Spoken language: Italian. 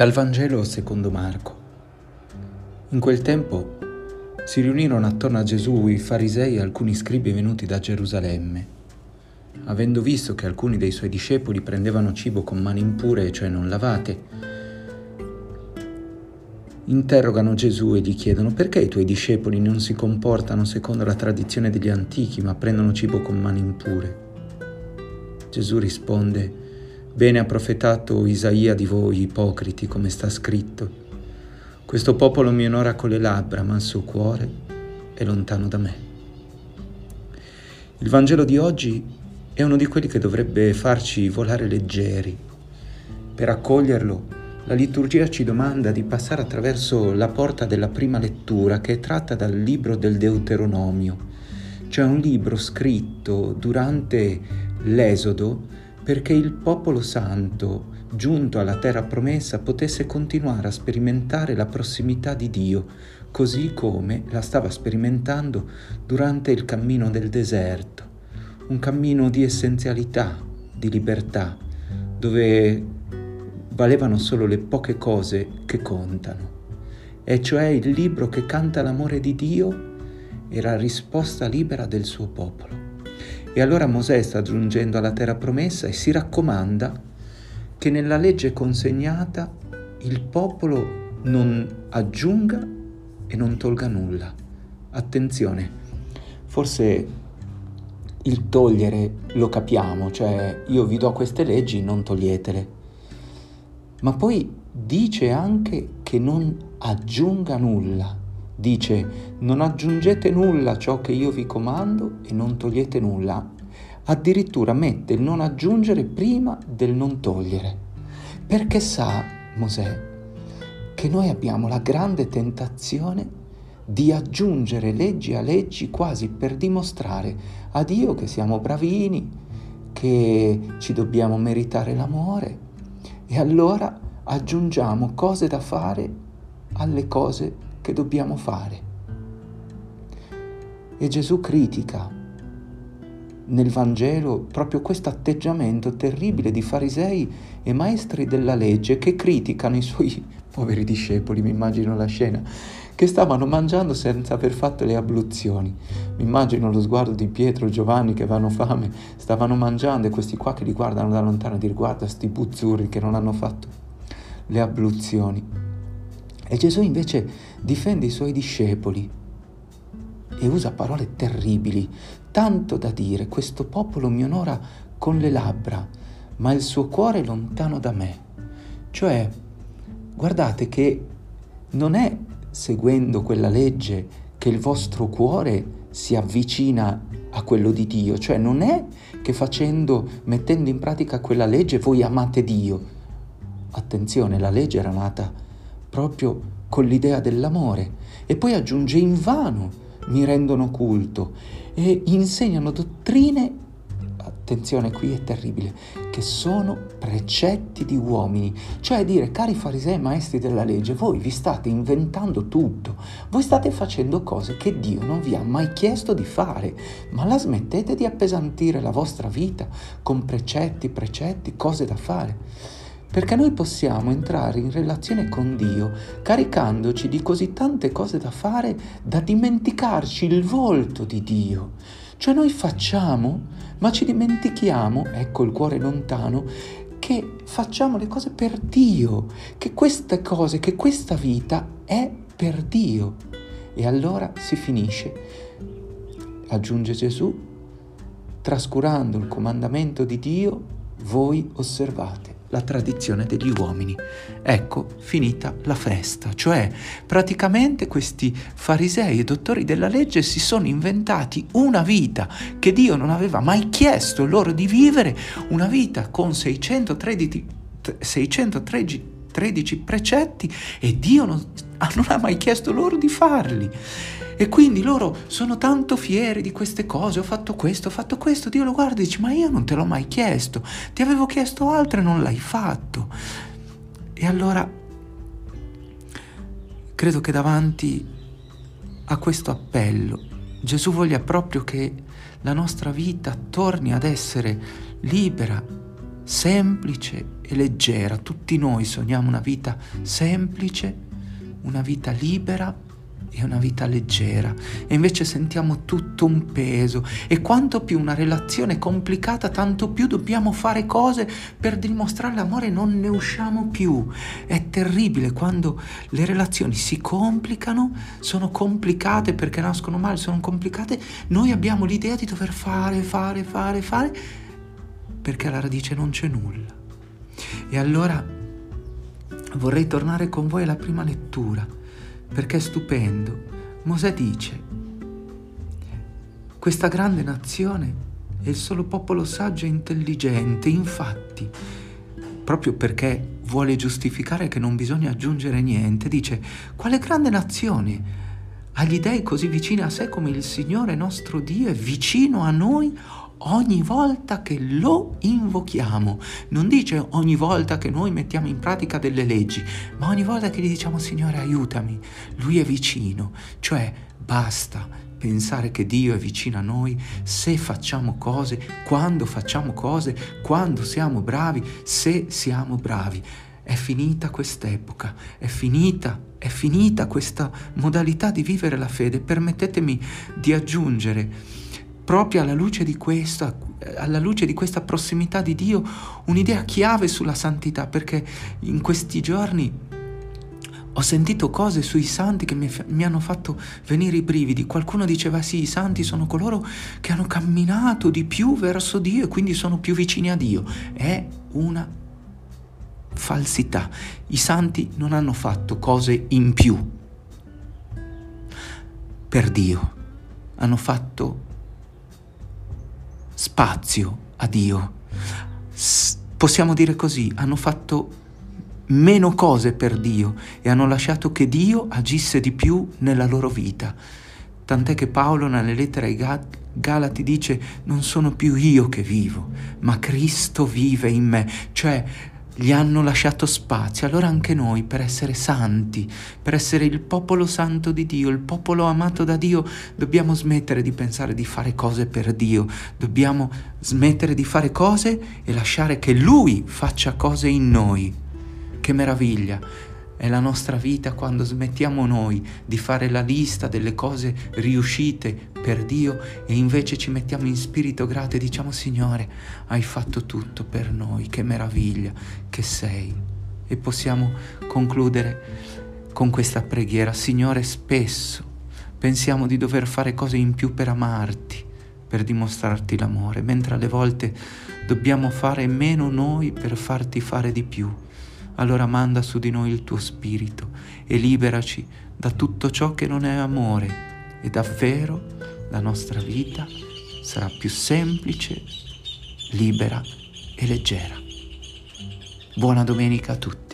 Dal Vangelo secondo Marco. In quel tempo si riunirono attorno a Gesù i farisei e alcuni scribi venuti da Gerusalemme. Avendo visto che alcuni dei suoi discepoli prendevano cibo con mani impure, cioè non lavate, interrogano Gesù e gli chiedono perché i tuoi discepoli non si comportano secondo la tradizione degli antichi, ma prendono cibo con mani impure. Gesù risponde, Bene ha profetato Isaia di voi, ipocriti, come sta scritto. Questo popolo mi onora con le labbra, ma il suo cuore è lontano da me. Il Vangelo di oggi è uno di quelli che dovrebbe farci volare leggeri. Per accoglierlo, la liturgia ci domanda di passare attraverso la porta della prima lettura che è tratta dal libro del Deuteronomio, cioè un libro scritto durante l'Esodo perché il popolo santo, giunto alla terra promessa, potesse continuare a sperimentare la prossimità di Dio, così come la stava sperimentando durante il cammino del deserto, un cammino di essenzialità, di libertà, dove valevano solo le poche cose che contano, e cioè il libro che canta l'amore di Dio e la risposta libera del suo popolo. E allora Mosè sta giungendo alla terra promessa e si raccomanda che nella legge consegnata il popolo non aggiunga e non tolga nulla. Attenzione, forse il togliere lo capiamo, cioè io vi do queste leggi, non toglietele. Ma poi dice anche che non aggiunga nulla dice non aggiungete nulla a ciò che io vi comando e non togliete nulla. Addirittura mette il non aggiungere prima del non togliere. Perché sa Mosè che noi abbiamo la grande tentazione di aggiungere leggi a leggi quasi per dimostrare a Dio che siamo bravini, che ci dobbiamo meritare l'amore e allora aggiungiamo cose da fare alle cose che dobbiamo fare. E Gesù critica nel Vangelo proprio questo atteggiamento terribile di farisei e maestri della legge che criticano i suoi poveri discepoli, mi immagino la scena, che stavano mangiando senza aver fatto le abluzioni. Mi immagino lo sguardo di Pietro e Giovanni che avevano fame, stavano mangiando e questi qua che li guardano da lontano e dicono guarda sti buzzurri che non hanno fatto le abluzioni. E Gesù invece difende i suoi discepoli e usa parole terribili, tanto da dire questo popolo mi onora con le labbra, ma il suo cuore è lontano da me. Cioè, guardate che non è seguendo quella legge che il vostro cuore si avvicina a quello di Dio, cioè non è che facendo, mettendo in pratica quella legge voi amate Dio. Attenzione, la legge era nata proprio con l'idea dell'amore. E poi aggiunge in vano mi rendono culto e insegnano dottrine, attenzione qui è terribile, che sono precetti di uomini, cioè dire cari farisei e maestri della legge, voi vi state inventando tutto, voi state facendo cose che Dio non vi ha mai chiesto di fare, ma la smettete di appesantire la vostra vita con precetti, precetti, cose da fare perché noi possiamo entrare in relazione con Dio caricandoci di così tante cose da fare da dimenticarci il volto di Dio. Cioè noi facciamo, ma ci dimentichiamo, ecco il cuore lontano, che facciamo le cose per Dio, che queste cose, che questa vita è per Dio. E allora si finisce, aggiunge Gesù, trascurando il comandamento di Dio, voi osservate la tradizione degli uomini. Ecco, finita la festa, cioè praticamente questi farisei e dottori della legge si sono inventati una vita che Dio non aveva mai chiesto loro di vivere, una vita con 613, 613 13 precetti e Dio non, non ha mai chiesto loro di farli. E quindi loro sono tanto fieri di queste cose, ho fatto questo, ho fatto questo, Dio lo guarda e dice ma io non te l'ho mai chiesto, ti avevo chiesto altro e non l'hai fatto. E allora credo che davanti a questo appello Gesù voglia proprio che la nostra vita torni ad essere libera, semplice e leggera. Tutti noi sogniamo una vita semplice, una vita libera e una vita leggera. E invece sentiamo tutto un peso. E quanto più una relazione è complicata tanto più dobbiamo fare cose per dimostrare l'amore e non ne usciamo più. È terribile quando le relazioni si complicano sono complicate perché nascono male sono complicate. Noi abbiamo l'idea di dover fare fare fare fare perché alla radice non c'è nulla e allora vorrei tornare con voi alla prima lettura perché è stupendo. Mosè dice, questa grande nazione è il solo popolo saggio e intelligente, infatti, proprio perché vuole giustificare che non bisogna aggiungere niente, dice, quale grande nazione ha gli dei così vicini a sé come il Signore nostro Dio è vicino a noi ogni volta che lo invochiamo. Non dice ogni volta che noi mettiamo in pratica delle leggi, ma ogni volta che gli diciamo Signore aiutami, Lui è vicino. Cioè basta pensare che Dio è vicino a noi se facciamo cose, quando facciamo cose, quando siamo bravi, se siamo bravi. È finita quest'epoca, è finita, è finita questa modalità di vivere la fede. Permettetemi di aggiungere proprio alla luce di questa, alla luce di questa prossimità di Dio, un'idea chiave sulla santità, perché in questi giorni ho sentito cose sui santi che mi, mi, hanno fatto venire i brividi. Qualcuno diceva sì, i santi sono coloro che hanno camminato di più verso Dio e quindi sono più vicini a Dio. È una falsità. I santi non hanno fatto cose in più per Dio, hanno fatto spazio a Dio. S- possiamo dire così, hanno fatto meno cose per Dio e hanno lasciato che Dio agisse di più nella loro vita. Tant'è che Paolo nelle lettere ai Galati dice non sono più io che vivo, ma Cristo vive in me, cioè gli hanno lasciato spazio. Allora anche noi, per essere santi, per essere il popolo santo di Dio, il popolo amato da Dio, dobbiamo smettere di pensare di fare cose per Dio, dobbiamo smettere di fare cose e lasciare che Lui faccia cose in noi. Che meraviglia! È la nostra vita quando smettiamo noi di fare la lista delle cose riuscite per Dio e invece ci mettiamo in spirito grato e diciamo Signore, hai fatto tutto per noi, che meraviglia che sei. E possiamo concludere con questa preghiera. Signore, spesso pensiamo di dover fare cose in più per amarti, per dimostrarti l'amore, mentre alle volte dobbiamo fare meno noi per farti fare di più allora manda su di noi il tuo spirito e liberaci da tutto ciò che non è amore e davvero la nostra vita sarà più semplice, libera e leggera. Buona domenica a tutti.